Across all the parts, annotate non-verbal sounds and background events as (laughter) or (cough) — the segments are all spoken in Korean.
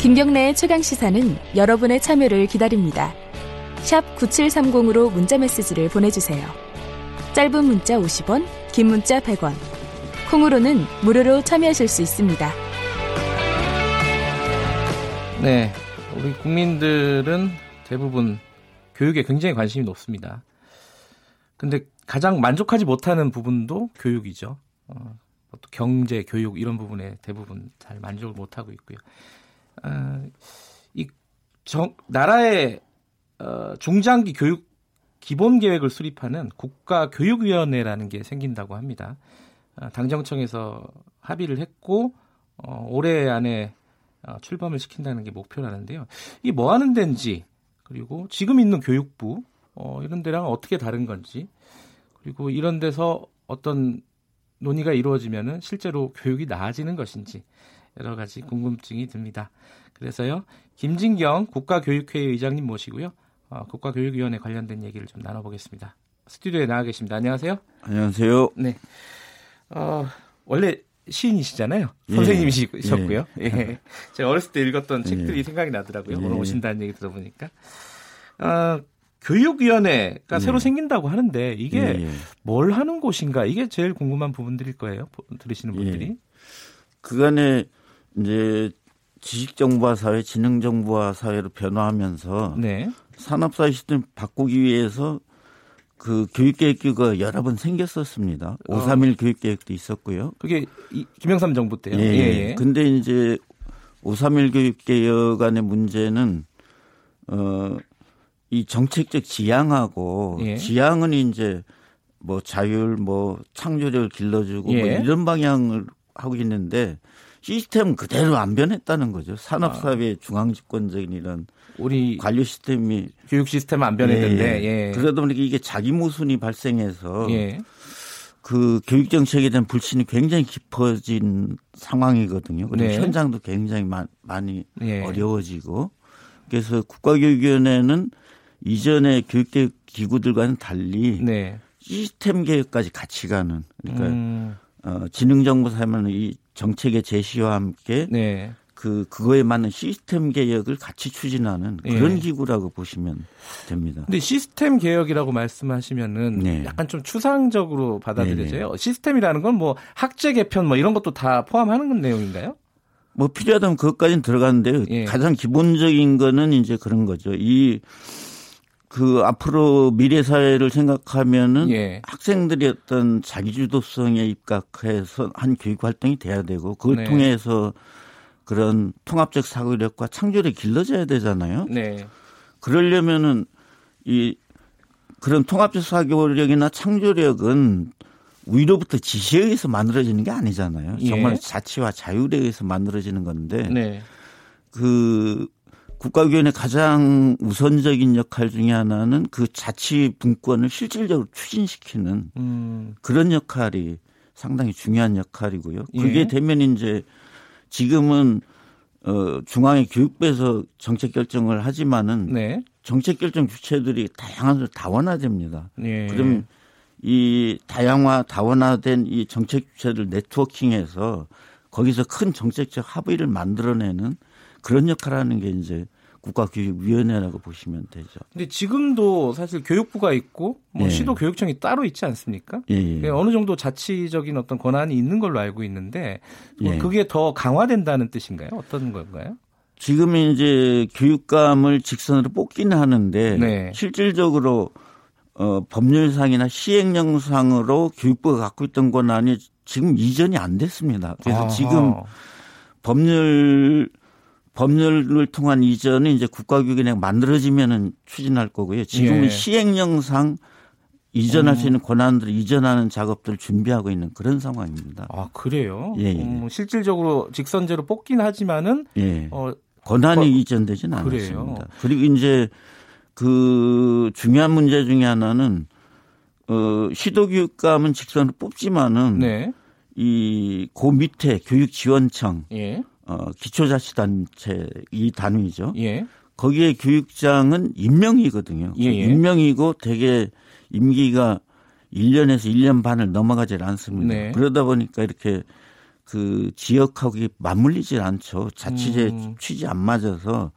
김경래의 최강 시사는 여러분의 참여를 기다립니다. 샵 9730으로 문자 메시지를 보내주세요. 짧은 문자 50원, 긴 문자 100원. 콩으로는 무료로 참여하실 수 있습니다. 네, 우리 국민들은 대부분 교육에 굉장히 관심이 높습니다. 근데 가장 만족하지 못하는 부분도 교육이죠. 어, 또 경제, 교육 이런 부분에 대부분 잘 만족을 못하고 있고요. 어, 이 정, 나라의 어, 중장기 교육 기본 계획을 수립하는 국가교육위원회라는 게 생긴다고 합니다. 어, 당정청에서 합의를 했고 어, 올해 안에 어, 출범을 시킨다는 게 목표라는데요. 이게 뭐 하는 데인지 그리고 지금 있는 교육부 어, 이런 데랑 어떻게 다른 건지 그리고 이런 데서 어떤 논의가 이루어지면은 실제로 교육이 나아지는 것인지 여러 가지 궁금증이 듭니다. 그래서요 김진경 국가교육회의 의장님 모시고요 어, 국가교육위원회 관련된 얘기를 좀 나눠보겠습니다. 스튜디오에 나와 계십니다. 안녕하세요. 안녕하세요. 네. 어, 원래 시인이시잖아요. 선생님이셨고요. 예. 예. 제가 어렸을 때 읽었던 책들이 예. 생각이 나더라고요. 예. 오늘 오신다는 얘기 들어보니까. 어, 교육위원회가 예. 새로 생긴다고 하는데 이게 예, 예. 뭘 하는 곳인가? 이게 제일 궁금한 부분들일 거예요. 보- 들으시는 예. 분들이. 그간에 이제 지식 정보화 사회, 지능 정보화 사회로 변화하면서 네. 산업 사회 시스템 바꾸기 위해서 그 교육계획규가 여러 번 생겼었습니다. 어. 531 교육계획도 있었고요. 그게 이, 김영삼 정부 때요. 예, 예, 예. 예. 근데 이제 531 교육개혁안의 문제는 어, 이 정책적 지향하고 예. 지향은 이제 뭐 자율 뭐 창조력을 길러주고 뭐 예. 이런 방향을 하고 있는데 시스템은 그대로 안 변했다는 거죠. 산업사회의 중앙집권적인 이런 우리 관료 시스템이 교육 시스템 안 변했는데. 예, 예. 예. 그러다 보니까 이게 자기 모순이 발생해서 예. 그 교육 정책에 대한 불신이 굉장히 깊어진 상황이거든요. 그리고 네. 현장도 굉장히 마- 많이 예. 어려워지고 그래서 국가교육위원회는 이전의 교육계획 기구들과는 달리 네. 시스템 개혁까지 같이 가는 그러니까 음, 어, 지능정보 사면 이 정책의 제시와 함께 네. 그 그거에 맞는 시스템 개혁을 같이 추진하는 예. 그런 기구라고 보시면 됩니다. 근데 시스템 개혁이라고 말씀하시면은 네. 약간 좀 추상적으로 받아들여져요. 시스템이라는 건 뭐 학제 개편 뭐 이런 것도 다 포함하는 내용인가요? 뭐 필요하다면 그것까지는 들어가는데요. 예. 가장 기본적인 거는 이제 그런 거죠. 이 그 앞으로 미래 사회를 생각하면은 예. 학생들이 어떤 자기주도성에 입각해서 한 교육 활동이 돼야 되고 그걸 네. 통해서 그런 통합적 사고력과 창조력이 길러져야 되잖아요. 네. 그러려면은 이 그런 통합적 사고력이나 창조력은 위로부터 지시에 의해서 만들어지는 게 아니잖아요. 예. 정말 자치와 자율에 의해서 만들어지는 건데 네. 그 국가위원회 가장 우선적인 역할 중에 하나는 그 자치 분권을 실질적으로 추진시키는 음. 그런 역할이 상당히 중요한 역할이고요. 예. 그게 되면 이제 지금은 어 중앙의 교육부에서 정책 결정을 하지만은 네. 정책 결정 주체들이 다양한 다원화됩니다. 예. 그럼 이 다양화 다원화된 이 정책 주체들 네트워킹해서 거기서 큰 정책적 합의를 만들어내는 그런 역할을 하는 게 이제 국가교육위원회라고 보시면 되죠. 근데 지금도 사실 교육부가 있고 뭐 예. 시도 교육청이 따로 있지 않습니까? 예, 예. 어느 정도 자치적인 어떤 권한이 있는 걸로 알고 있는데 뭐 예. 그게 더 강화된다는 뜻인가요? 어떤 건가요? 지금 이제 교육감을 직선으로 뽑기는 하는데 네. 실질적으로 어, 법률상이나 시행령상으로 교육부가 갖고 있던 권한이 지금 이전이 안 됐습니다. 그래서 아하. 지금 법률 법률을 통한 이전은 이제 국가교육원회가 만들어지면은 추진할 거고요. 지금은 예. 시행령상 이전할 음. 수 있는 권한들을 이전하는 작업들을 준비하고 있는 그런 상황입니다. 아 그래요? 예, 예. 음, 실질적으로 직선제로 뽑긴 하지만은 예. 어, 권한이 어, 이전되진 그래요? 않았습니다. 그리고 이제 그 중요한 문제 중에 하나는 어 시도교육감은 직선으로 뽑지만은 네, 이고 밑에 교육지원청 예, 어 기초자치단체 이 단위죠. 예, 거기에 교육장은 임명이거든요. 예, 예. 임명이고 되게 임기가 1년에서 1년 반을 넘어가질 않습니다. 네. 그러다 보니까 이렇게 그 지역하고 맞물리질 않죠. 자치제 음. 취지 안 맞아서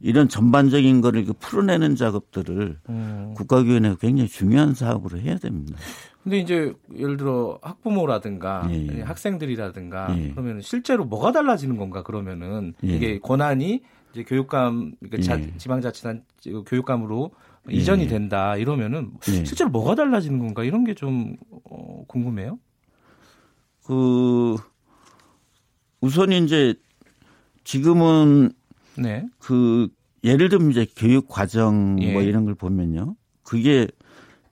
이런 전반적인 거를 그 풀어내는 작업들을 음. 국가교원회가 굉장히 중요한 사업으로 해야 됩니다. 근데 이제 예를 들어 학부모라든가 예, 예. 학생들이라든가 예. 그러면 실제로 뭐가 달라지는 건가 그러면은 예. 이게 권한이 이제 교육감 그러니까 자- 예. 지방자치단 교육감으로 이전이 된다 이러면은 예. 실제로 뭐가 달라지는 건가 이런 게좀 어, 궁금해요. 그 우선 이제 지금은 네. 그 예를 들면 이제 교육 과정 뭐 예. 이런 걸 보면요. 그게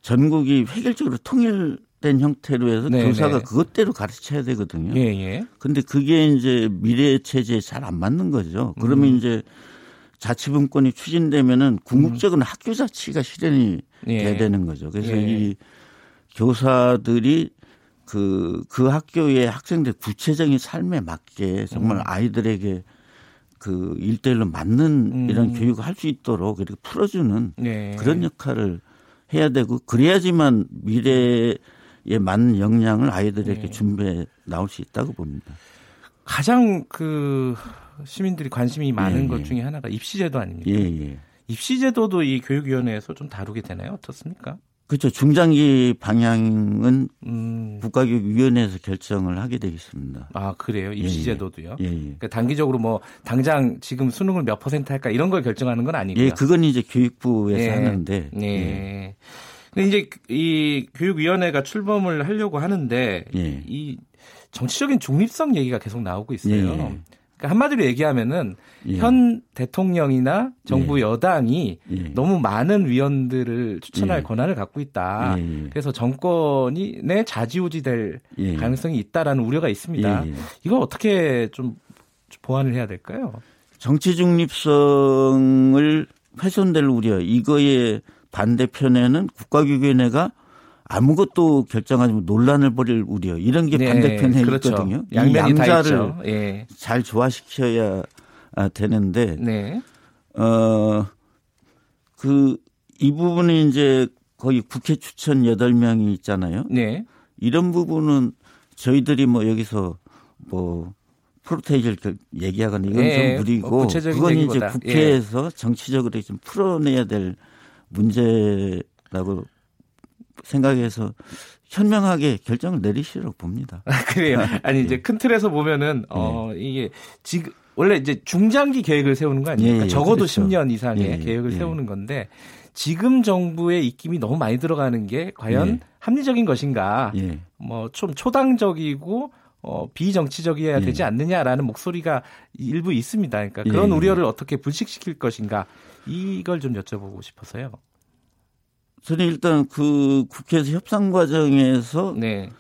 전국이 획일적으로 통일된 형태로 해서 네, 교사가 네. 그것대로 가르쳐야 되거든요. 예, 예. 근데 그게 이제 미래 체제에 잘 안 맞는 거죠. 그러면 음. 이제 자치분권이 추진되면은 궁극적으로 학교 자치가 실현이 예. 돼야 되는 거죠. 그래서 예. 이 교사들이 그, 그 학교의 학생들 구체적인 삶에 맞게 정말 음. 아이들에게 그 일대일로 맞는 음. 이런 교육을 할 수 있도록 이렇게 풀어주는 예. 그런 역할을 해야 되고 그래야지만 미래에 맞는 역량을 아이들에게 예. 준비해 나올 수 있다고 봅니다. 가장 그 시민들이 관심이 많은 예, 것 예. 중에 하나가 입시제도 아닙니까? 예, 예. 입시제도도 이 교육위원회에서 좀 다루게 되나요? 어떻습니까? 그렇죠. 중장기 방향은 음, 국가교육위원회에서 결정을 하게 되겠습니다. 아 그래요. 입시제도도요. 예, 예. 그러니까 단기적으로 뭐 당장 지금 수능을 몇 퍼센트 할까 이런 걸 결정하는 건 아니고요. 예, 그건 이제 교육부에서 예. 하는데. 예. 예. 근데 이제 이 교육위원회가 출범을 하려고 하는데 예. 이 정치적인 중립성 얘기가 계속 나오고 있어요. 그러니까 한마디로 얘기하면은 예. 현 대통령이나 정부 예. 여당이 예. 너무 많은 위원들을 추천할 예. 권한을 갖고 있다. 예, 예. 그래서 정권이 내 좌지우지될 예. 가능성이 있다라는 우려가 있습니다. 이거 어떻게 좀 보완을 해야 될까요? 정치 중립성을 훼손될 우려 이거의 반대편에는 국가교육위원회가 아무것도 결정하지 못 논란을 벌일 우려 이런 게 반대편에 그렇죠. 있거든요. 이 양면이 다 양자를. 예. 잘 조화시켜야 아, 되는데 네. 어, 그, 이 부분이 이제 거의 국회 추천 8명이 있잖아요. 네. 이런 부분은 저희들이 뭐 여기서 뭐 프로테이지를 그 얘기하거나 이건 예, 좀 무리고 뭐 그건 이제. 예. 국회에서 정치적으로 좀 풀어내야 될 문제라고 생각해서 현명하게 결정을 내리시라고 봅니다. 그래요. 아니 이제 예. 큰 틀에서 보면은 어 이게 지금 원래 이제 중장기 계획을 세우는 거 아닙니까? 예, 예, 적어도 그렇죠. 10년 이상의 예, 예, 계획을 예. 세우는 건데 지금 정부의 입김이 너무 많이 들어가는 게 과연 예. 합리적인 것인가? 예. 뭐좀 초당적이고 어 비정치적이어야 예. 되지 않느냐라는 목소리가 일부 있습니다. 그러니까 그런 예, 예. 우려를 어떻게 불식시킬 것인가? 이걸 좀 여쭤보고 싶어서요. 저는 일단 그 국회에서 협상 과정에서 네.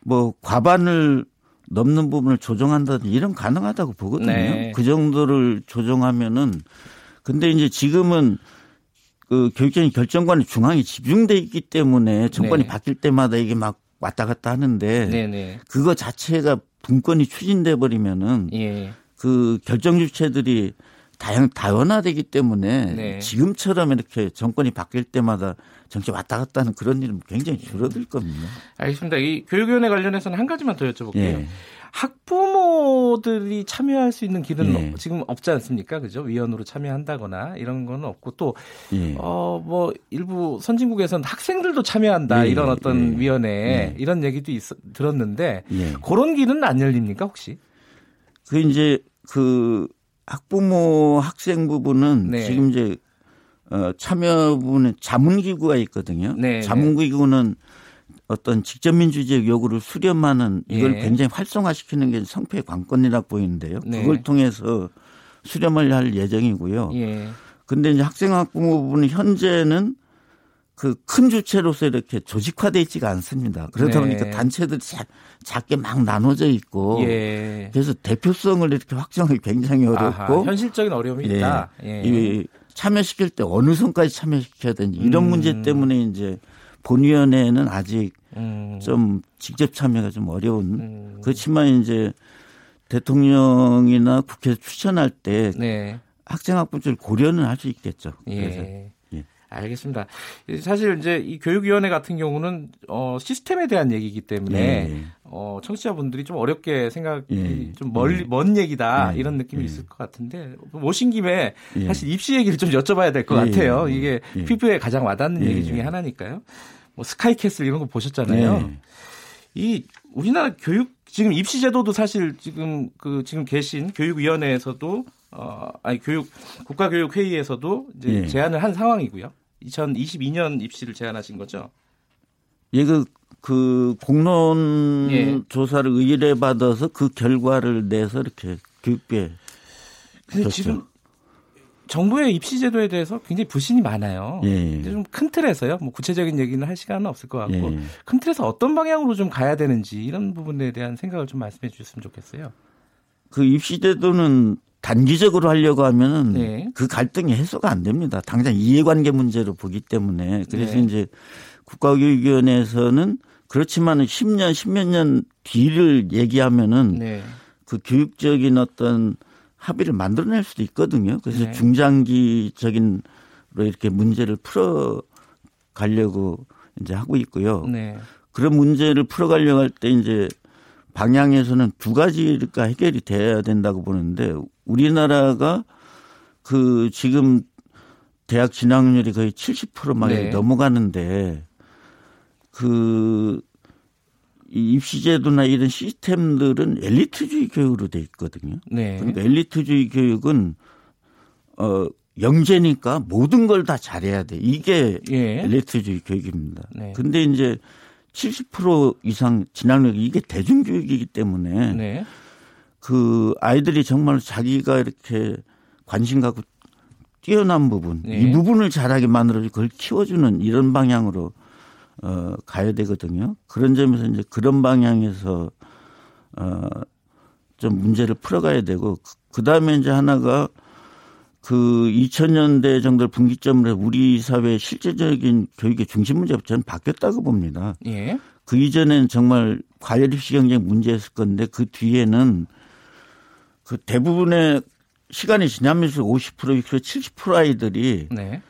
뭐 과반을 넘는 부분을 조정한다든지 이런 가능하다고 보거든요. 네. 그 정도를 조정하면은 근데 이제 지금은 그 교육적인 결정관이 중앙에 집중돼 있기 때문에 정권이 네. 바뀔 때마다 이게 막 왔다 갔다 하는데 네, 네. 그거 자체가 분권이 추진돼 버리면은 예. 그 결정 주체들이 다양 다원화되기 때문에 네. 지금처럼 이렇게 정권이 바뀔 때마다 정치 왔다 갔다 하는 그런 일은 굉장히 줄어들 겁니다. 알겠습니다. 이 교육위원회 관련해서는 한 가지만 더 여쭤볼게요. 예. 학부모들이 참여할 수 있는 길은 예. 지금 없지 않습니까? 그죠? 위원으로 참여한다거나 이런 건 없고 또, 예. 어, 뭐, 일부 선진국에서는 학생들도 참여한다. 예, 이런 어떤 예. 위원회 예. 이런 얘기도 있, 들었는데 예. 그런 길은 안 열립니까? 혹시? 그 이제 그 학부모 학생 부분은 네. 지금 이제 어 참여 부분에 자문기구가 있거든요. 네, 자문기구는 어떤 직접민주주의 요구를 수렴하는 이걸 예. 굉장히 활성화시키는 게 성패의 관건이라고 보이는데요. 네. 그걸 통해서 수렴을 할 예정이고요. 예. 근데 이제 학생 학부모 부분은 현재는 그 큰 주체로서 이렇게 조직화돼 있지가 않습니다. 그러다 네. 보니까 단체들이 작, 작게 막 나눠져 있고 예. 그래서 대표성을 이렇게 확정하기 굉장히 어렵고 아하, 현실적인 어려움이 예. 있다. 예. 이 참여시킬 때 어느 선까지 참여시켜야 되는지 이런 음. 문제 때문에 이제 본위원회는 아직 음. 좀 직접 참여가 좀 어려운 음. 그렇지만 이제 대통령이나 국회에서 추천할 때 네. 학생학부를 고려는 할 수 있겠죠. 그래서 예. 예. 알겠습니다. 사실 이제 이 교육위원회 같은 경우는 어, 시스템에 대한 얘기이기 때문에 예. 어, 청취자분들이 좀 어렵게 생각이 예. 좀 멀리 예. 먼 얘기다 예. 이런 느낌이 예. 있을 것 같은데 모신 김에 예. 사실 입시 얘기를 좀 여쭤봐야 될 것 같아요. 이게 피부에 가장 와닿는 얘기 중에 하나니까요. 뭐 스카이캐슬 이런 거 보셨잖아요. 이 우리나라 교육 지금 입시 제도도 사실 지금 그 지금 계신 교육위원회에서도 어 아니 교육 국가교육회의에서도 이제 예. 제안을 한 상황이고요. 2022년 입시를 제안하신 거죠? 예, 그, 그 공론 예. 조사를 의뢰 받아서 그 결과를 내서 이렇게 교육부에. 근데 줬죠. 지금 정부의 입시 제도에 대해서 굉장히 불신이 많아요. 예. 좀큰 틀에서요. 뭐 구체적인 얘기는 할 시간은 없을 것 같고 예. 큰 틀에서 어떤 방향으로 좀 가야 되는지 이런 부분에 대한 생각을 좀 말씀해 주셨으면 좋겠어요. 그 입시 제도는 단기적으로 하려고 하면은 네. 그 갈등이 해소가 안 됩니다. 당장 이해관계 문제로 보기 때문에 그래서 네. 이제 국가교육위원회에서는 그렇지만 은 10년, 10몇 년 뒤를 얘기하면은 네. 그 교육적인 어떤 합의를 만들어낼 수도 있거든요. 그래서 네. 중장기적인 로 이렇게 문제를 풀어 가려고 이제 하고 있고요. 네. 그런 문제를 풀어 가려고 할 때 이제 방향에서는 두 가지가 해결이 돼야 된다고 보는데 우리나라가 그 지금 대학 진학률이 거의 70%막 네. 넘어가는데 그 입시제도나 이런 시스템들은 엘리트주의 교육으로 돼 있거든요. 네. 그러니까 엘리트주의 교육은 어 영재니까 모든 걸 다 잘해야 돼. 이게 예. 엘리트주의 교육입니다. 네. 근데 이제 70% 이상 진학력 이게 대중교육이기 때문에 네. 그 아이들이 정말 자기가 이렇게 관심 갖고 뛰어난 부분 네. 이 부분을 잘하게 만들어 그걸 키워주는 이런 방향으로 어, 가야 되거든요. 그런 점에서 이제 그런 방향에서 어, 좀 문제를 풀어가야 되고 그 다음에 이제 하나가 그 2000년대 정도를 분기점으로 우리 사회의 실제적인 교육의 중심 문제가 저는 바뀌었다고 봅니다. 예. 그 이전엔 정말 과열 입시 경쟁 문제였을 건데 그 뒤에는 그 대부분의 시간이 지나면서 50% 60% 70% 아이들이 네.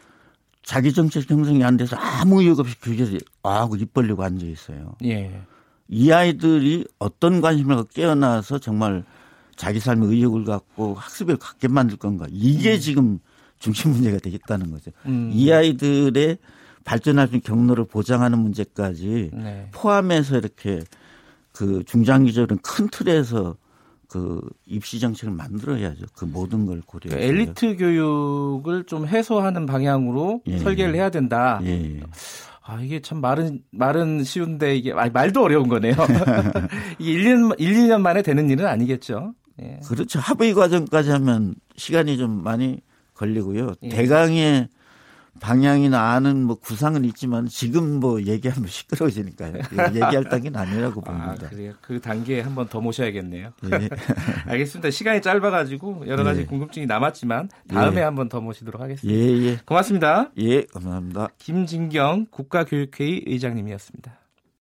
자기 정책 형성이 안 돼서 아무 이유 없이 교재에 와하고 입 벌리고 앉아 있어요. 예. 이 아이들이 어떤 관심을 깨어나서 정말 자기 삶의 의욕을 갖고 학습을 갖게 만들 건가. 이게 음. 지금 중심 문제가 되겠다는 거죠. 음. 이 아이들의 발전할 수 있는 경로를 보장하는 문제까지 네. 포함해서 이렇게 그 중장기적인 큰 틀에서 그 입시 정책을 만들어야죠. 그 모든 걸 고려해서. 그러니까 엘리트 교육을 좀 해소하는 방향으로 예. 설계를 해야 된다. 예. 아, 이게 참 말은, 말은 쉬운데 이게, 아니, 말도 어려운 거네요. (laughs) (laughs) 이게 1년, 1, 2년 만에 되는 일은 아니겠죠. 예. 그렇죠. 합의 과정까지 하면 시간이 좀 많이 걸리고요. 예. 대강의 방향이나 아는 뭐 구상은 있지만 지금 뭐 얘기하면 시끄러워지니까요. (laughs) 얘기할 단계는 아니라고 아, 봅니다. 아, 그래요. 그 단계에 한 번 더 모셔야겠네요. 네. (laughs) 알겠습니다. 시간이 짧아가지고 여러 가지 네. 궁금증이 남았지만 다음에 네. 한번 더 모시도록 하겠습니다. 예, 예. 고맙습니다. 예, 감사합니다. 김진경 국가교육회의 의장님이었습니다.